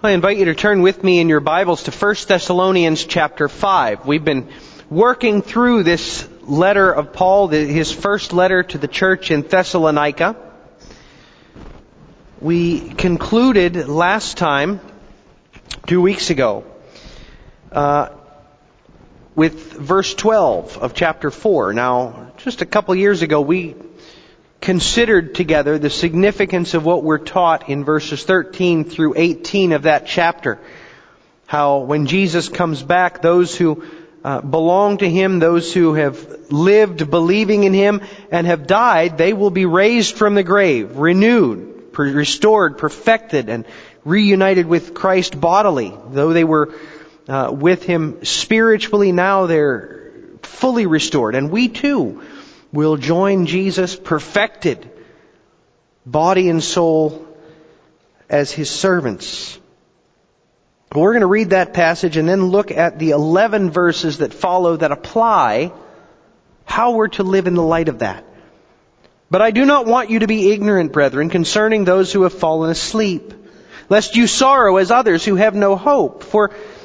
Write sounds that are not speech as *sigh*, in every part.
I invite you to turn with me in your Bibles to 1 Thessalonians chapter 5. We've been working through this letter of Paul, his first letter to the church in Thessalonica. We concluded last time, two weeks ago, uh, with verse 12 of chapter 4. Now, just a couple years ago, we considered together the significance of what we're taught in verses 13 through 18 of that chapter. How when Jesus comes back, those who uh, belong to Him, those who have lived believing in Him and have died, they will be raised from the grave, renewed, restored, perfected, and reunited with Christ bodily. Though they were uh, with Him spiritually, now they're fully restored. And we too will join Jesus perfected, body and soul, as his servants. We're going to read that passage and then look at the 11 verses that follow that apply how we're to live in the light of that. But I do not want you to be ignorant, brethren, concerning those who have fallen asleep, lest you sorrow as others who have no hope. For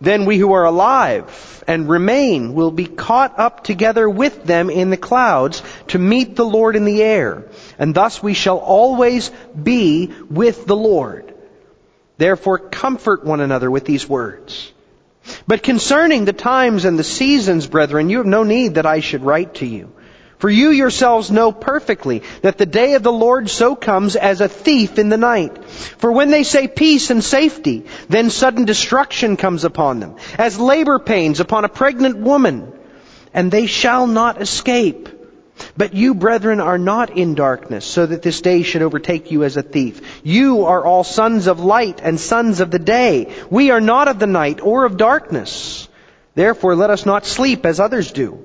Then we who are alive and remain will be caught up together with them in the clouds to meet the Lord in the air. And thus we shall always be with the Lord. Therefore comfort one another with these words. But concerning the times and the seasons, brethren, you have no need that I should write to you. For you yourselves know perfectly that the day of the Lord so comes as a thief in the night. For when they say peace and safety, then sudden destruction comes upon them, as labor pains upon a pregnant woman, and they shall not escape. But you, brethren, are not in darkness, so that this day should overtake you as a thief. You are all sons of light and sons of the day. We are not of the night or of darkness. Therefore, let us not sleep as others do,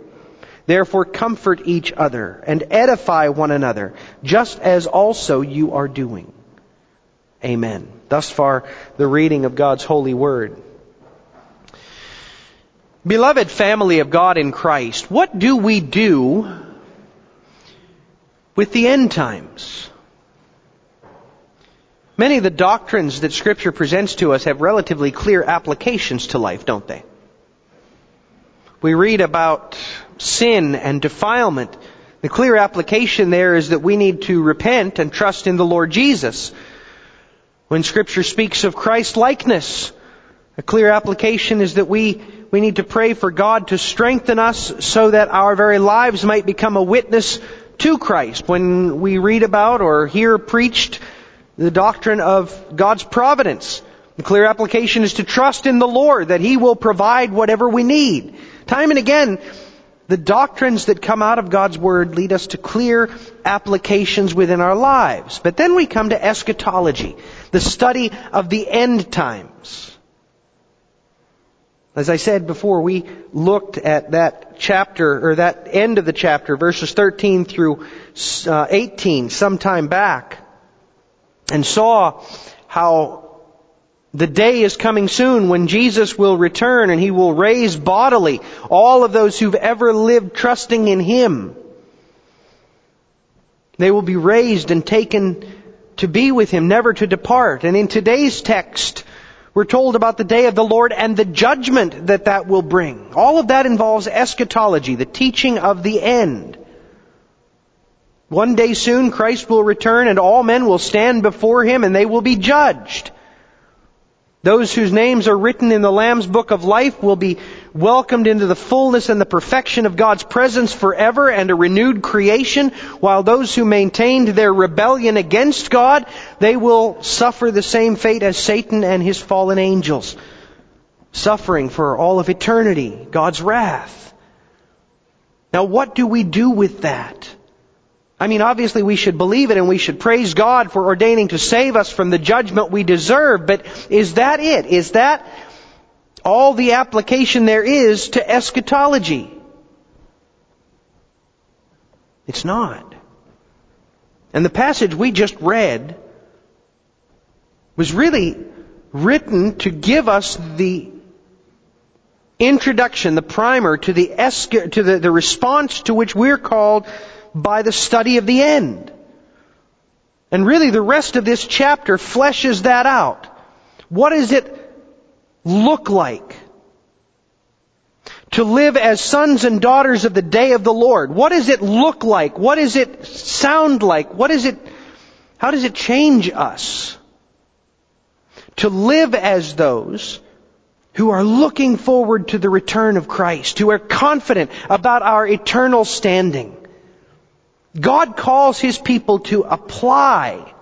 Therefore comfort each other and edify one another, just as also you are doing. Amen. Thus far, the reading of God's holy word. Beloved family of God in Christ, what do we do with the end times? Many of the doctrines that Scripture presents to us have relatively clear applications to life, don't they? We read about sin and defilement. The clear application there is that we need to repent and trust in the Lord Jesus. When scripture speaks of Christ likeness, a clear application is that we, we need to pray for God to strengthen us so that our very lives might become a witness to Christ. When we read about or hear preached the doctrine of God's providence, the clear application is to trust in the Lord that He will provide whatever we need. Time and again, the doctrines that come out of God's Word lead us to clear applications within our lives. But then we come to eschatology, the study of the end times. As I said before, we looked at that chapter, or that end of the chapter, verses 13 through uh, 18, some time back, and saw how the day is coming soon when Jesus will return and He will raise bodily all of those who've ever lived trusting in Him. They will be raised and taken to be with Him, never to depart. And in today's text, we're told about the day of the Lord and the judgment that that will bring. All of that involves eschatology, the teaching of the end. One day soon, Christ will return and all men will stand before Him and they will be judged. Those whose names are written in the Lamb's book of life will be welcomed into the fullness and the perfection of God's presence forever and a renewed creation, while those who maintained their rebellion against God, they will suffer the same fate as Satan and his fallen angels, suffering for all of eternity, God's wrath. Now what do we do with that? I mean, obviously we should believe it and we should praise God for ordaining to save us from the judgment we deserve, but is that it? Is that all the application there is to eschatology? It's not. And the passage we just read was really written to give us the introduction, the primer to the, to the, the response to which we're called by the study of the end. And really the rest of this chapter fleshes that out. What does it look like to live as sons and daughters of the day of the Lord? What does it look like? What does it sound like? What is it, how does it change us? To live as those who are looking forward to the return of Christ, who are confident about our eternal standing. God calls His people to apply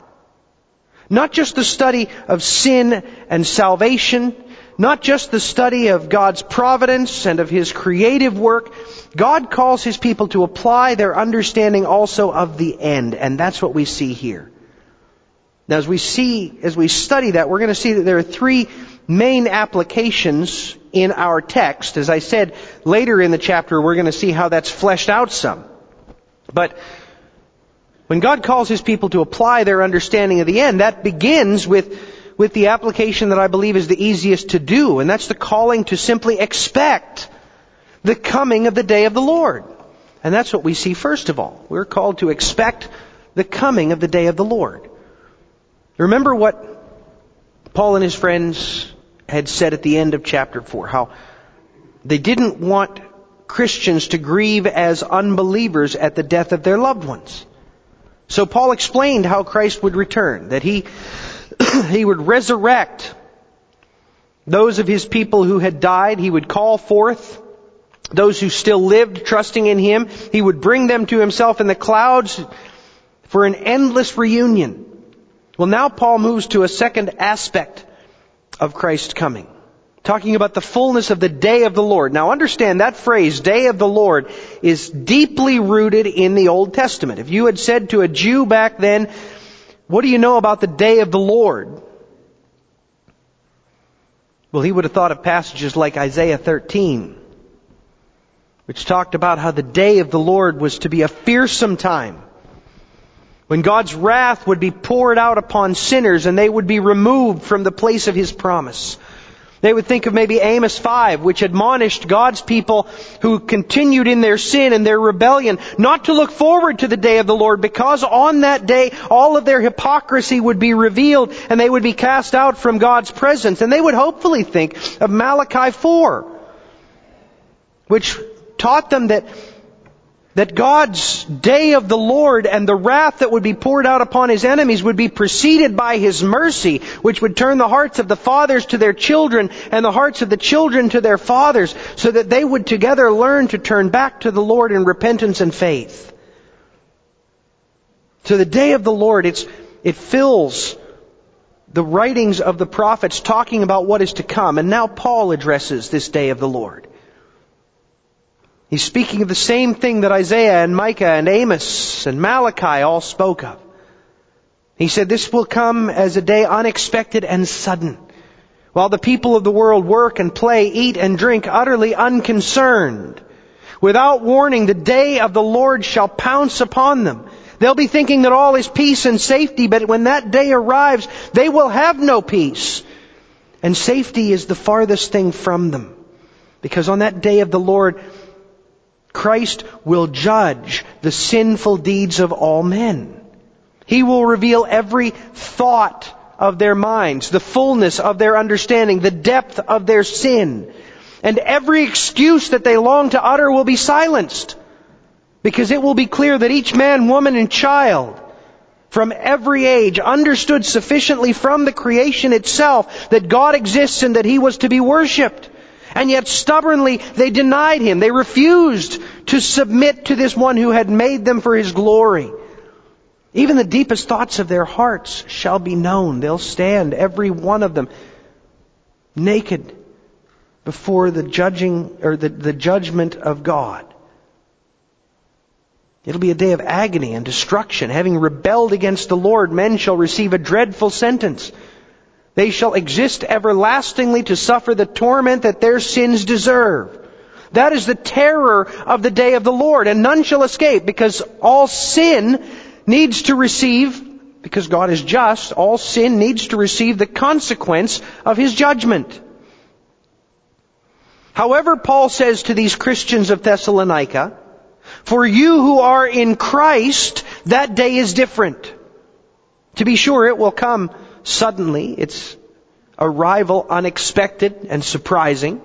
not just the study of sin and salvation, not just the study of God's providence and of His creative work. God calls His people to apply their understanding also of the end, and that's what we see here. Now as we see, as we study that, we're going to see that there are three main applications in our text. As I said, later in the chapter we're going to see how that's fleshed out some. But when God calls His people to apply their understanding of the end, that begins with, with the application that I believe is the easiest to do, and that's the calling to simply expect the coming of the day of the Lord. And that's what we see first of all. We're called to expect the coming of the day of the Lord. Remember what Paul and his friends had said at the end of chapter 4, how they didn't want Christians to grieve as unbelievers at the death of their loved ones. So Paul explained how Christ would return, that he, *clears throat* he would resurrect those of his people who had died. He would call forth those who still lived trusting in him. He would bring them to himself in the clouds for an endless reunion. Well, now Paul moves to a second aspect of Christ's coming talking about the fullness of the day of the Lord. Now understand that phrase, day of the Lord, is deeply rooted in the Old Testament. If you had said to a Jew back then, what do you know about the day of the Lord? Well, he would have thought of passages like Isaiah 13, which talked about how the day of the Lord was to be a fearsome time when God's wrath would be poured out upon sinners and they would be removed from the place of His promise. They would think of maybe Amos 5, which admonished God's people who continued in their sin and their rebellion not to look forward to the day of the Lord because on that day all of their hypocrisy would be revealed and they would be cast out from God's presence. And they would hopefully think of Malachi 4, which taught them that that God's day of the Lord and the wrath that would be poured out upon his enemies would be preceded by his mercy, which would turn the hearts of the fathers to their children and the hearts of the children to their fathers, so that they would together learn to turn back to the Lord in repentance and faith. So the day of the Lord, it fills the writings of the prophets talking about what is to come. And now Paul addresses this day of the Lord. He's speaking of the same thing that Isaiah and Micah and Amos and Malachi all spoke of. He said, this will come as a day unexpected and sudden. While the people of the world work and play, eat and drink utterly unconcerned. Without warning, the day of the Lord shall pounce upon them. They'll be thinking that all is peace and safety, but when that day arrives, they will have no peace. And safety is the farthest thing from them. Because on that day of the Lord, Christ will judge the sinful deeds of all men. He will reveal every thought of their minds, the fullness of their understanding, the depth of their sin. And every excuse that they long to utter will be silenced. Because it will be clear that each man, woman, and child from every age understood sufficiently from the creation itself that God exists and that He was to be worshipped. And yet stubbornly they denied Him. They refused to submit to this one who had made them for His glory. Even the deepest thoughts of their hearts shall be known. They'll stand, every one of them, naked before the judging, or the, the judgment of God. It'll be a day of agony and destruction. Having rebelled against the Lord, men shall receive a dreadful sentence. They shall exist everlastingly to suffer the torment that their sins deserve. That is the terror of the day of the Lord, and none shall escape because all sin needs to receive, because God is just, all sin needs to receive the consequence of His judgment. However, Paul says to these Christians of Thessalonica, for you who are in Christ, that day is different. To be sure, it will come suddenly. Its arrival unexpected and surprising.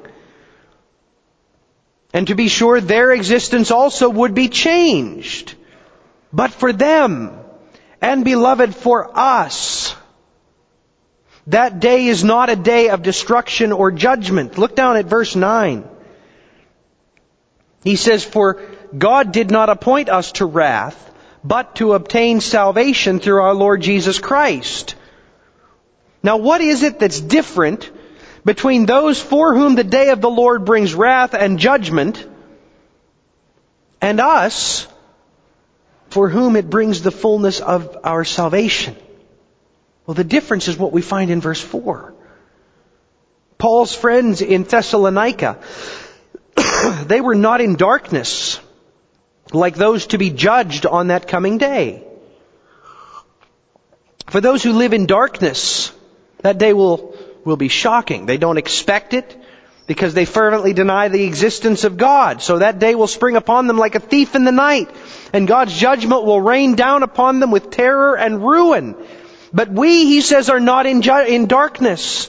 And to be sure, their existence also would be changed. But for them, and beloved for us, that day is not a day of destruction or judgment. Look down at verse 9. He says, For God did not appoint us to wrath, but to obtain salvation through our Lord Jesus Christ. Now what is it that's different between those for whom the day of the Lord brings wrath and judgment and us for whom it brings the fullness of our salvation? Well, the difference is what we find in verse 4. Paul's friends in Thessalonica, *coughs* they were not in darkness like those to be judged on that coming day. For those who live in darkness, that day will, will be shocking. They don't expect it because they fervently deny the existence of God. So that day will spring upon them like a thief in the night, and God's judgment will rain down upon them with terror and ruin. But we, he says, are not in, ju- in darkness.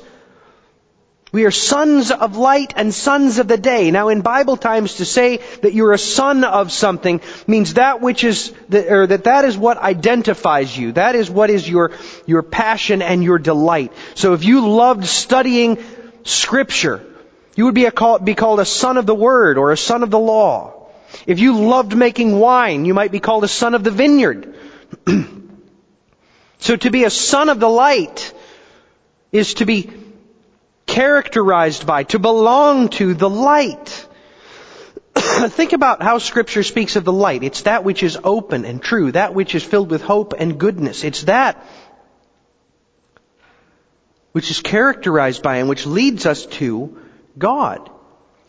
We are sons of light and sons of the day. Now in Bible times to say that you're a son of something means that which is, the, or that that is what identifies you. That is what is your, your passion and your delight. So if you loved studying scripture, you would be, a, be called a son of the word or a son of the law. If you loved making wine, you might be called a son of the vineyard. *clears throat* so to be a son of the light is to be characterized by, to belong to the light. *clears throat* Think about how scripture speaks of the light. It's that which is open and true, that which is filled with hope and goodness. It's that which is characterized by and which leads us to God.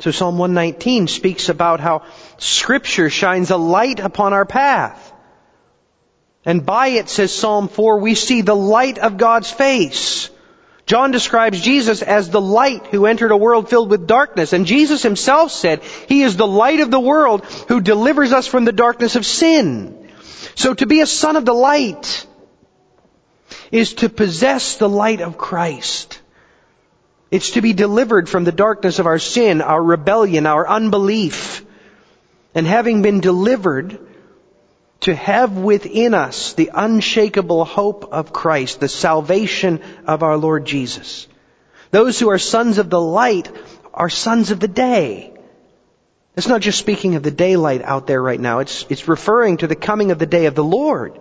So Psalm 119 speaks about how scripture shines a light upon our path. And by it, says Psalm 4, we see the light of God's face. John describes Jesus as the light who entered a world filled with darkness. And Jesus himself said, He is the light of the world who delivers us from the darkness of sin. So to be a son of the light is to possess the light of Christ. It's to be delivered from the darkness of our sin, our rebellion, our unbelief. And having been delivered, to have within us the unshakable hope of Christ, the salvation of our Lord Jesus. Those who are sons of the light are sons of the day. It's not just speaking of the daylight out there right now. It's, it's referring to the coming of the day of the Lord.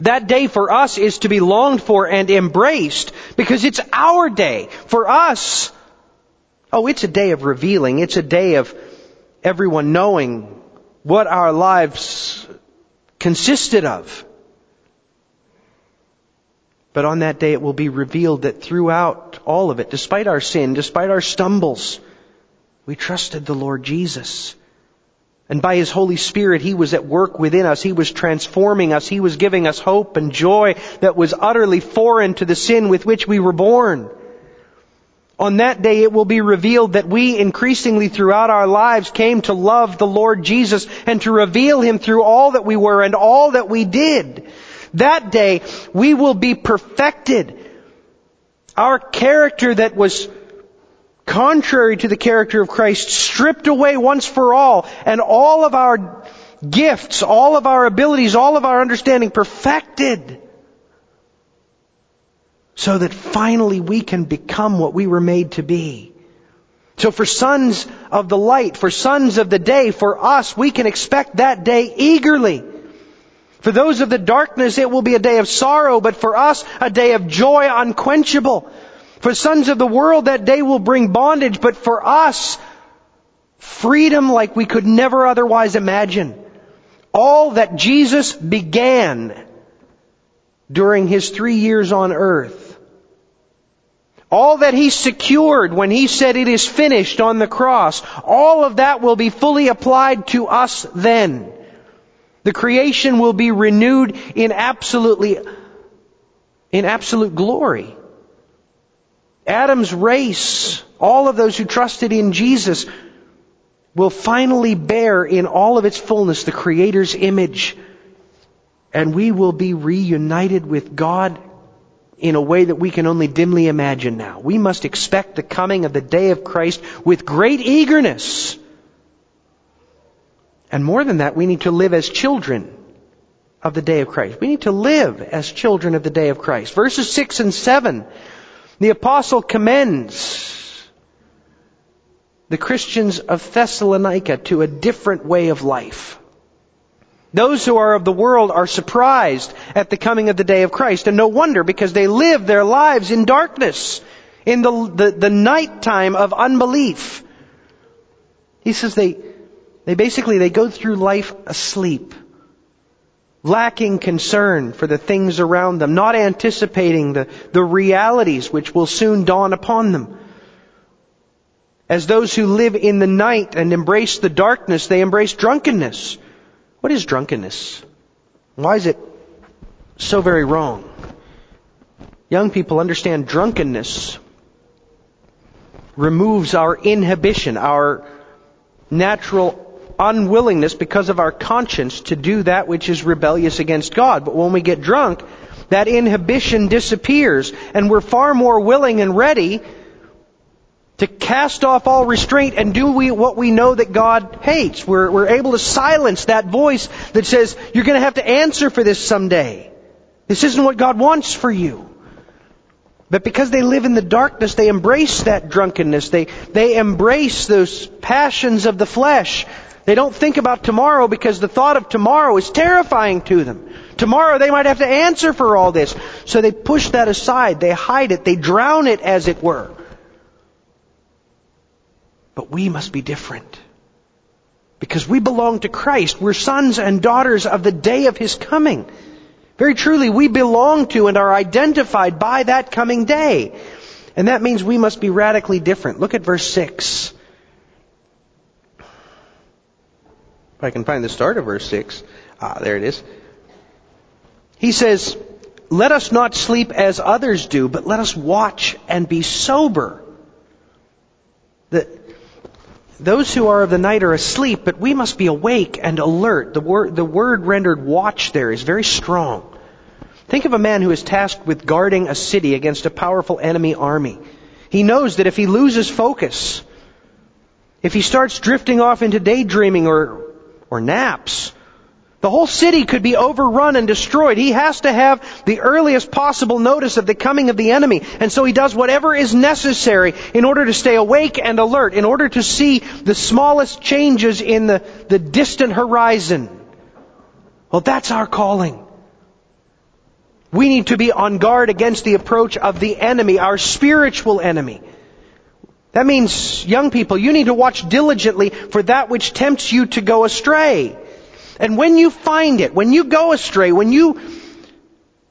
That day for us is to be longed for and embraced because it's our day. For us, oh, it's a day of revealing. It's a day of everyone knowing what our lives consisted of. But on that day it will be revealed that throughout all of it, despite our sin, despite our stumbles, we trusted the Lord Jesus. And by His Holy Spirit, He was at work within us. He was transforming us. He was giving us hope and joy that was utterly foreign to the sin with which we were born. On that day it will be revealed that we increasingly throughout our lives came to love the Lord Jesus and to reveal Him through all that we were and all that we did. That day we will be perfected. Our character that was contrary to the character of Christ stripped away once for all and all of our gifts, all of our abilities, all of our understanding perfected. So that finally we can become what we were made to be. So for sons of the light, for sons of the day, for us, we can expect that day eagerly. For those of the darkness, it will be a day of sorrow, but for us, a day of joy unquenchable. For sons of the world, that day will bring bondage, but for us, freedom like we could never otherwise imagine. All that Jesus began during his three years on earth, all that he secured when he said it is finished on the cross, all of that will be fully applied to us then. The creation will be renewed in absolutely, in absolute glory. Adam's race, all of those who trusted in Jesus, will finally bear in all of its fullness the Creator's image. And we will be reunited with God in a way that we can only dimly imagine now. We must expect the coming of the day of Christ with great eagerness. And more than that, we need to live as children of the day of Christ. We need to live as children of the day of Christ. Verses 6 and 7, the apostle commends the Christians of Thessalonica to a different way of life. Those who are of the world are surprised at the coming of the day of Christ, and no wonder because they live their lives in darkness, in the, the, the night time of unbelief. He says they, they basically, they go through life asleep, lacking concern for the things around them, not anticipating the, the realities which will soon dawn upon them. As those who live in the night and embrace the darkness, they embrace drunkenness. What is drunkenness? Why is it so very wrong? Young people understand drunkenness removes our inhibition, our natural unwillingness because of our conscience to do that which is rebellious against God. But when we get drunk, that inhibition disappears and we're far more willing and ready to cast off all restraint and do we, what we know that God hates. We're, we're able to silence that voice that says, you're going to have to answer for this someday. This isn't what God wants for you. But because they live in the darkness, they embrace that drunkenness. They, they embrace those passions of the flesh. They don't think about tomorrow because the thought of tomorrow is terrifying to them. Tomorrow they might have to answer for all this. So they push that aside. They hide it. They drown it, as it were. But we must be different. Because we belong to Christ. We're sons and daughters of the day of His coming. Very truly, we belong to and are identified by that coming day. And that means we must be radically different. Look at verse 6. If I can find the start of verse 6. Ah, there it is. He says, Let us not sleep as others do, but let us watch and be sober. Those who are of the night are asleep, but we must be awake and alert. The word, the word rendered watch there is very strong. Think of a man who is tasked with guarding a city against a powerful enemy army. He knows that if he loses focus, if he starts drifting off into daydreaming or or naps. The whole city could be overrun and destroyed. He has to have the earliest possible notice of the coming of the enemy. And so he does whatever is necessary in order to stay awake and alert, in order to see the smallest changes in the, the distant horizon. Well, that's our calling. We need to be on guard against the approach of the enemy, our spiritual enemy. That means, young people, you need to watch diligently for that which tempts you to go astray. And when you find it, when you go astray, when you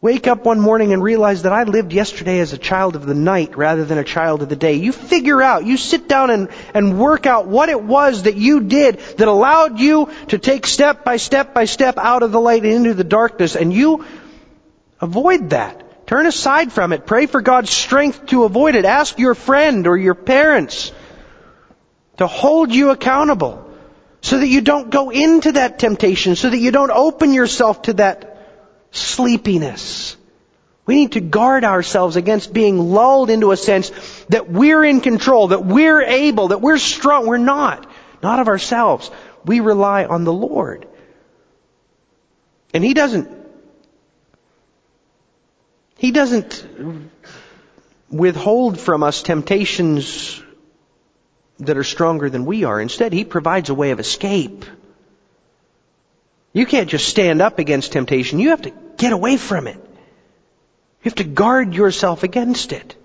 wake up one morning and realize that I lived yesterday as a child of the night rather than a child of the day, you figure out, you sit down and, and work out what it was that you did that allowed you to take step by step by step out of the light and into the darkness, and you avoid that. Turn aside from it. Pray for God's strength to avoid it. Ask your friend or your parents to hold you accountable so that you don't go into that temptation, so that you don't open yourself to that sleepiness. We need to guard ourselves against being lulled into a sense that we're in control, that we're able, that we're strong. We're not. Not of ourselves. We rely on the Lord. And He doesn't, He doesn't withhold from us temptations that are stronger than we are. Instead, He provides a way of escape. You can't just stand up against temptation. You have to get away from it. You have to guard yourself against it.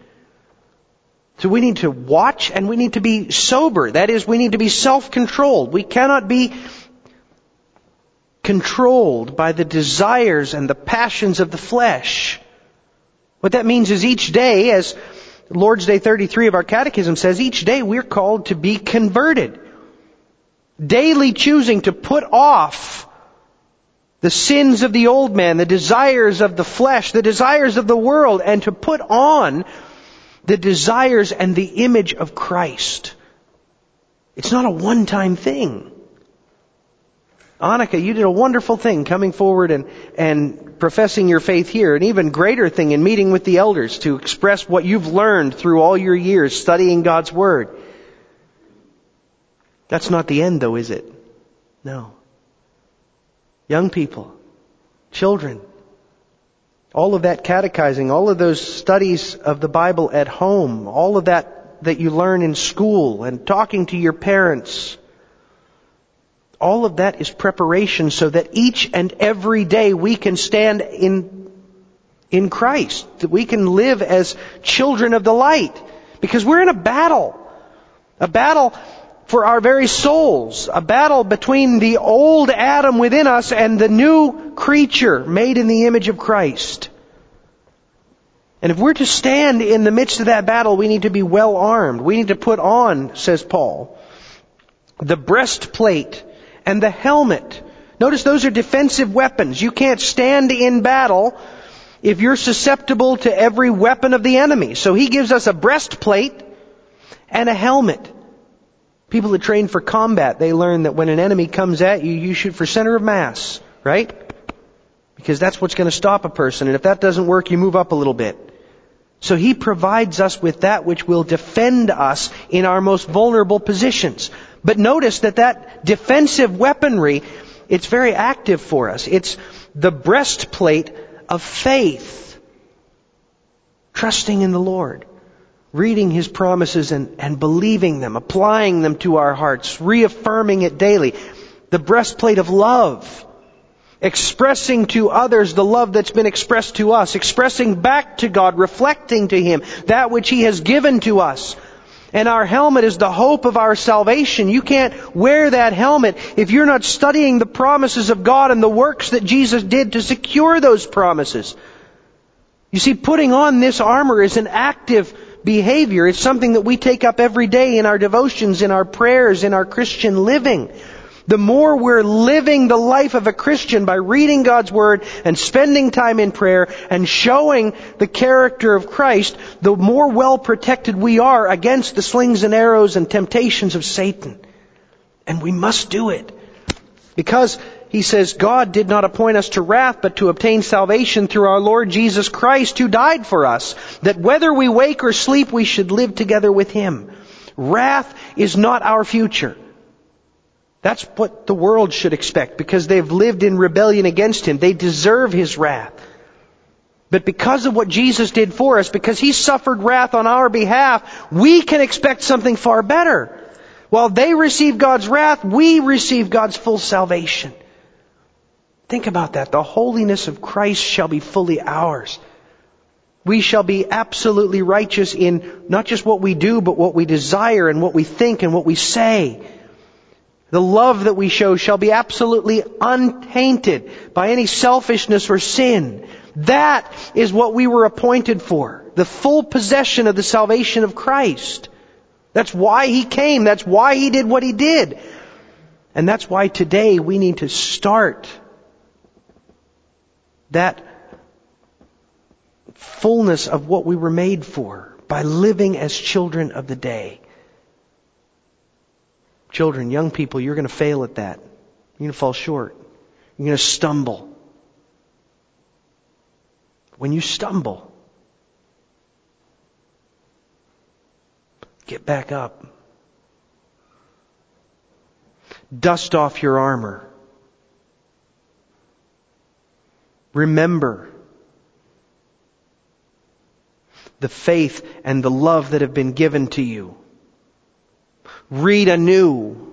So we need to watch and we need to be sober. That is, we need to be self-controlled. We cannot be controlled by the desires and the passions of the flesh. What that means is each day, as Lord's Day 33 of our Catechism says, each day we're called to be converted. Daily choosing to put off the sins of the old man, the desires of the flesh, the desires of the world, and to put on the desires and the image of Christ. It's not a one-time thing. Annika, you did a wonderful thing coming forward and, and professing your faith here. An even greater thing in meeting with the elders to express what you've learned through all your years studying God's Word. That's not the end though, is it? No. Young people, children, all of that catechizing, all of those studies of the Bible at home, all of that that you learn in school and talking to your parents, all of that is preparation so that each and every day we can stand in, in Christ, that we can live as children of the light. Because we're in a battle. A battle for our very souls. A battle between the old Adam within us and the new creature made in the image of Christ. And if we're to stand in the midst of that battle, we need to be well armed. We need to put on, says Paul, the breastplate and the helmet. Notice those are defensive weapons. You can't stand in battle if you're susceptible to every weapon of the enemy. So he gives us a breastplate and a helmet. People that train for combat, they learn that when an enemy comes at you, you shoot for center of mass, right? Because that's what's going to stop a person. And if that doesn't work, you move up a little bit. So he provides us with that which will defend us in our most vulnerable positions. But notice that that defensive weaponry, it's very active for us. It's the breastplate of faith. Trusting in the Lord. Reading His promises and, and believing them, applying them to our hearts, reaffirming it daily. The breastplate of love. Expressing to others the love that's been expressed to us. Expressing back to God, reflecting to Him that which He has given to us. And our helmet is the hope of our salvation. You can't wear that helmet if you're not studying the promises of God and the works that Jesus did to secure those promises. You see, putting on this armor is an active behavior. It's something that we take up every day in our devotions, in our prayers, in our Christian living the more we're living the life of a Christian by reading God's Word and spending time in prayer and showing the character of Christ, the more well protected we are against the slings and arrows and temptations of Satan. And we must do it. Because he says, God did not appoint us to wrath, but to obtain salvation through our Lord Jesus Christ, who died for us, that whether we wake or sleep, we should live together with Him. Wrath is not our future. That's what the world should expect because they've lived in rebellion against Him. They deserve His wrath. But because of what Jesus did for us, because He suffered wrath on our behalf, we can expect something far better. While they receive God's wrath, we receive God's full salvation. Think about that. The holiness of Christ shall be fully ours. We shall be absolutely righteous in not just what we do, but what we desire and what we think and what we say. The love that we show shall be absolutely untainted by any selfishness or sin. That is what we were appointed for. The full possession of the salvation of Christ. That's why He came. That's why He did what He did. And that's why today we need to start that fullness of what we were made for by living as children of the day. Children, young people, you're going to fail at that. You're going to fall short. You're going to stumble. When you stumble, get back up. Dust off your armor. Remember the faith and the love that have been given to you. Read anew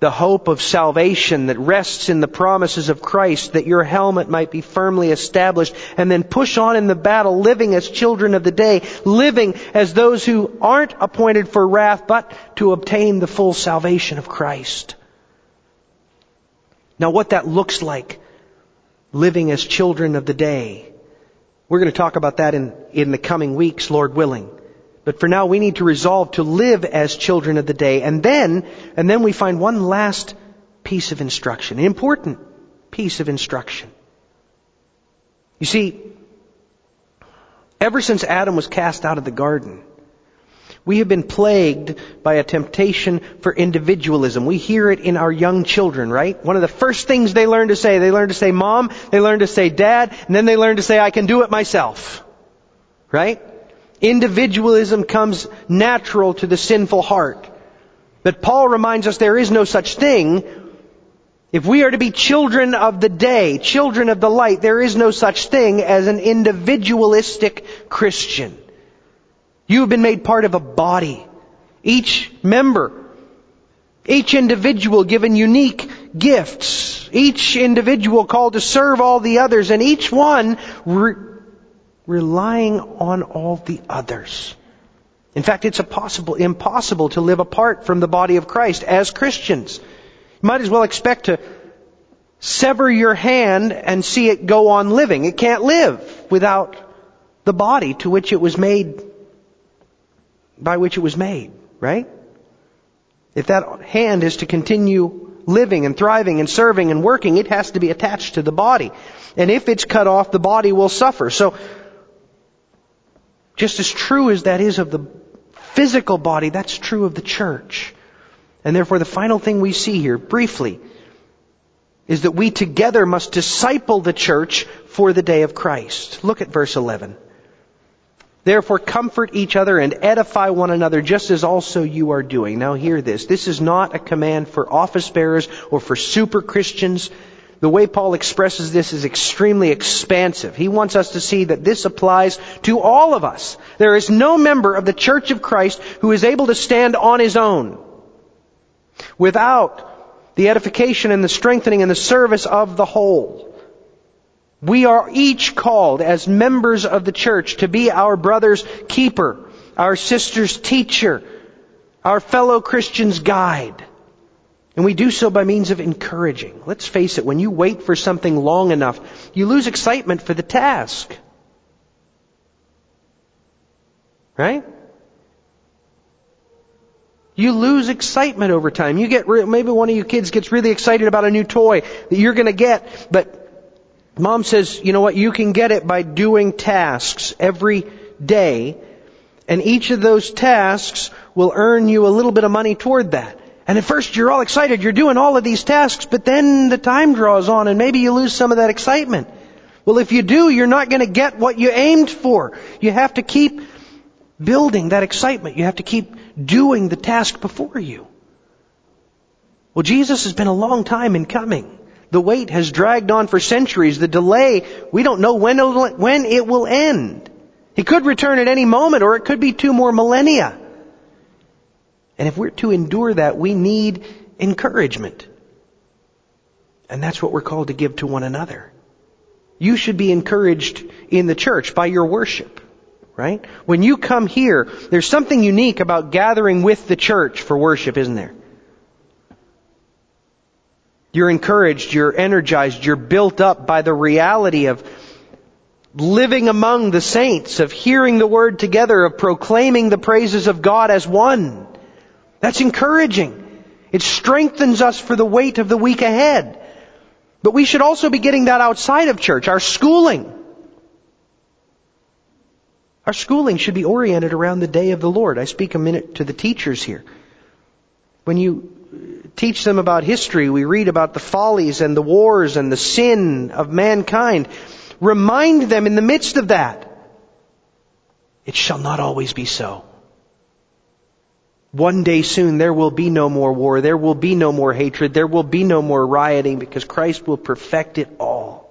the hope of salvation that rests in the promises of Christ that your helmet might be firmly established and then push on in the battle living as children of the day, living as those who aren't appointed for wrath but to obtain the full salvation of Christ. Now what that looks like, living as children of the day, we're going to talk about that in, in the coming weeks, Lord willing. But for now, we need to resolve to live as children of the day. And then, and then we find one last piece of instruction, an important piece of instruction. You see, ever since Adam was cast out of the garden, we have been plagued by a temptation for individualism. We hear it in our young children, right? One of the first things they learn to say, they learn to say mom, they learn to say dad, and then they learn to say I can do it myself. Right? Individualism comes natural to the sinful heart. But Paul reminds us there is no such thing. If we are to be children of the day, children of the light, there is no such thing as an individualistic Christian. You have been made part of a body. Each member, each individual given unique gifts, each individual called to serve all the others, and each one re- relying on all the others. In fact, it's possible, impossible to live apart from the body of Christ as Christians. You might as well expect to sever your hand and see it go on living. It can't live without the body to which it was made, by which it was made, right? If that hand is to continue living and thriving and serving and working, it has to be attached to the body. And if it's cut off, the body will suffer. So just as true as that is of the physical body, that's true of the church. And therefore the final thing we see here, briefly, is that we together must disciple the church for the day of Christ. Look at verse 11. Therefore comfort each other and edify one another just as also you are doing. Now hear this. This is not a command for office bearers or for super Christians. The way Paul expresses this is extremely expansive. He wants us to see that this applies to all of us. There is no member of the Church of Christ who is able to stand on his own without the edification and the strengthening and the service of the whole. We are each called as members of the church to be our brother's keeper, our sister's teacher, our fellow Christian's guide. And we do so by means of encouraging. Let's face it, when you wait for something long enough, you lose excitement for the task. Right? You lose excitement over time. You get, re- maybe one of you kids gets really excited about a new toy that you're gonna get, but mom says, you know what, you can get it by doing tasks every day, and each of those tasks will earn you a little bit of money toward that. And at first you're all excited, you're doing all of these tasks, but then the time draws on and maybe you lose some of that excitement. Well, if you do, you're not going to get what you aimed for. You have to keep building that excitement. You have to keep doing the task before you. Well, Jesus has been a long time in coming. The wait has dragged on for centuries. The delay, we don't know when it will end. He could return at any moment or it could be two more millennia. And if we're to endure that, we need encouragement. And that's what we're called to give to one another. You should be encouraged in the church by your worship, right? When you come here, there's something unique about gathering with the church for worship, isn't there? You're encouraged, you're energized, you're built up by the reality of living among the saints, of hearing the word together, of proclaiming the praises of God as one. That's encouraging. It strengthens us for the weight of the week ahead. But we should also be getting that outside of church, our schooling. Our schooling should be oriented around the day of the Lord. I speak a minute to the teachers here. When you teach them about history, we read about the follies and the wars and the sin of mankind. Remind them in the midst of that, it shall not always be so. One day soon there will be no more war, there will be no more hatred, there will be no more rioting because Christ will perfect it all.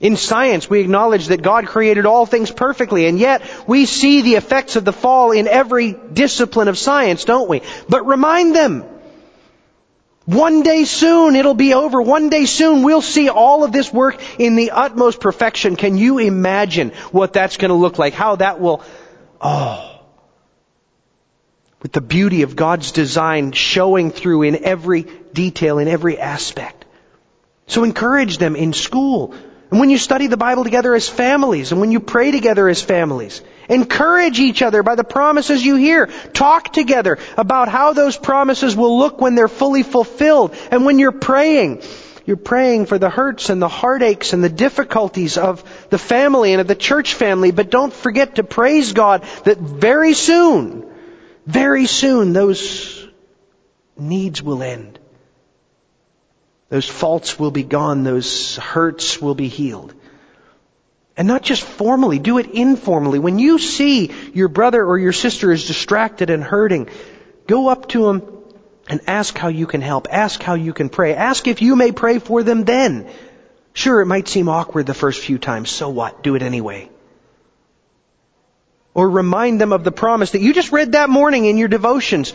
In science, we acknowledge that God created all things perfectly, and yet we see the effects of the fall in every discipline of science, don't we? But remind them, one day soon it'll be over. One day soon we'll see all of this work in the utmost perfection. Can you imagine what that's going to look like? How that will, oh, with the beauty of God's design showing through in every detail, in every aspect. So encourage them in school, and when you study the Bible together as families, and when you pray together as families, encourage each other by the promises you hear. Talk together about how those promises will look when they're fully fulfilled. And when you're praying, you're praying for the hurts and the heartaches and the difficulties of the family and of the church family, but don't forget to praise God that very soon, very soon, those needs will end. Those faults will be gone. Those hurts will be healed. And not just formally, do it informally. When you see your brother or your sister is distracted and hurting, go up to them and ask how you can help. Ask how you can pray. Ask if you may pray for them then. Sure, it might seem awkward the first few times. So what? Do it anyway. Or remind them of the promise that you just read that morning in your devotions.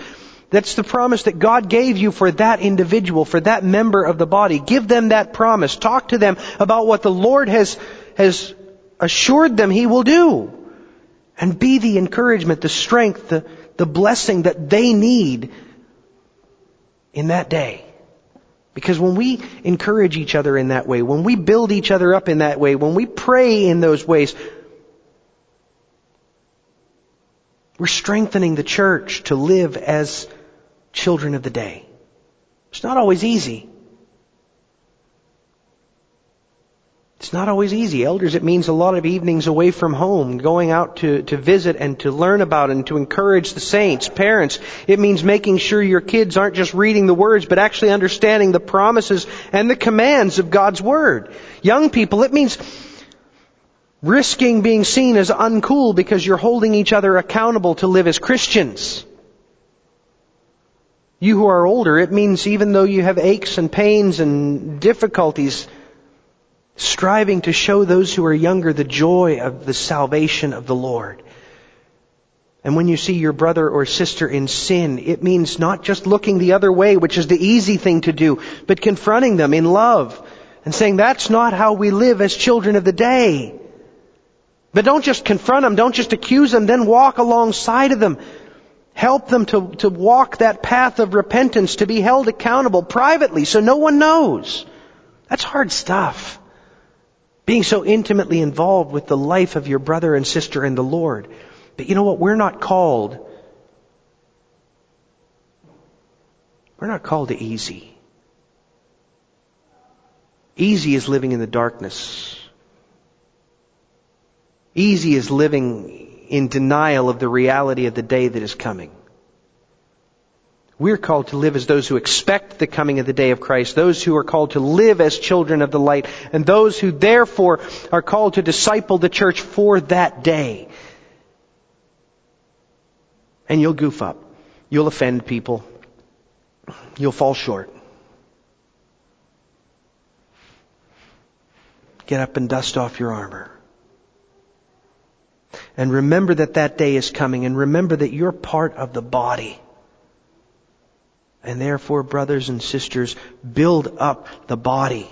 That's the promise that God gave you for that individual, for that member of the body. Give them that promise. Talk to them about what the Lord has, has assured them He will do. And be the encouragement, the strength, the, the blessing that they need in that day. Because when we encourage each other in that way, when we build each other up in that way, when we pray in those ways, we're strengthening the church to live as children of the day. It's not always easy. It's not always easy. Elders, it means a lot of evenings away from home, going out to, to visit and to learn about and to encourage the saints. Parents, it means making sure your kids aren't just reading the words, but actually understanding the promises and the commands of God's Word. Young people, it means risking being seen as uncool because you're holding each other accountable to live as Christians. You who are older, it means even though you have aches and pains and difficulties, striving to show those who are younger the joy of the salvation of the Lord. And when you see your brother or sister in sin, it means not just looking the other way, which is the easy thing to do, but confronting them in love and saying, that's not how we live as children of the day. But don't just confront them, don't just accuse them, then walk alongside of them Help them to, to walk that path of repentance, to be held accountable privately so no one knows. That's hard stuff. Being so intimately involved with the life of your brother and sister in the Lord. But you know what? We're not called. We're not called to easy. Easy is living in the darkness. Easy is living in denial of the reality of the day that is coming. We're called to live as those who expect the coming of the day of Christ, those who are called to live as children of the light, and those who therefore are called to disciple the church for that day. And you'll goof up. You'll offend people. You'll fall short. Get up and dust off your armor. And remember that that day is coming and remember that you're part of the body. And therefore, brothers and sisters, build up the body.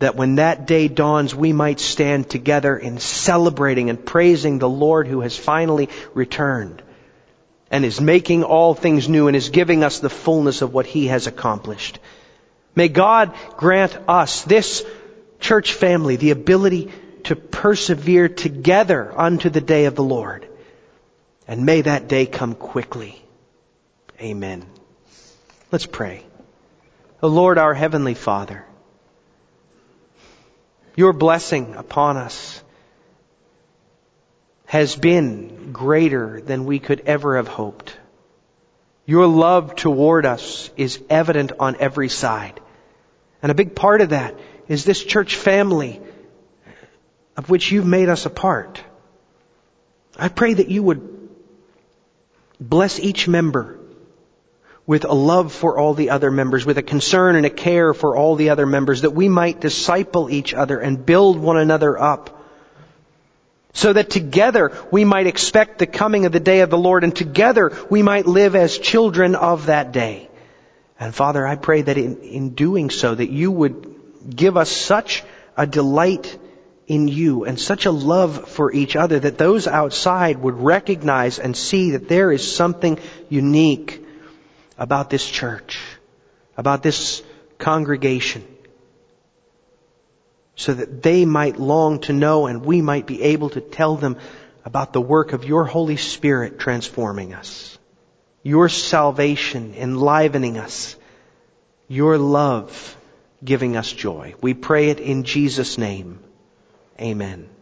That when that day dawns, we might stand together in celebrating and praising the Lord who has finally returned and is making all things new and is giving us the fullness of what He has accomplished. May God grant us, this church family, the ability to persevere together unto the day of the Lord. And may that day come quickly. Amen. Let's pray. O Lord, our Heavenly Father, your blessing upon us has been greater than we could ever have hoped. Your love toward us is evident on every side. And a big part of that is this church family of which you've made us a part. I pray that you would bless each member with a love for all the other members, with a concern and a care for all the other members, that we might disciple each other and build one another up. So that together we might expect the coming of the day of the Lord and together we might live as children of that day. And Father, I pray that in, in doing so that you would give us such a delight in you and such a love for each other that those outside would recognize and see that there is something unique about this church, about this congregation, so that they might long to know and we might be able to tell them about the work of your Holy Spirit transforming us, your salvation enlivening us, your love giving us joy. We pray it in Jesus' name. Amen.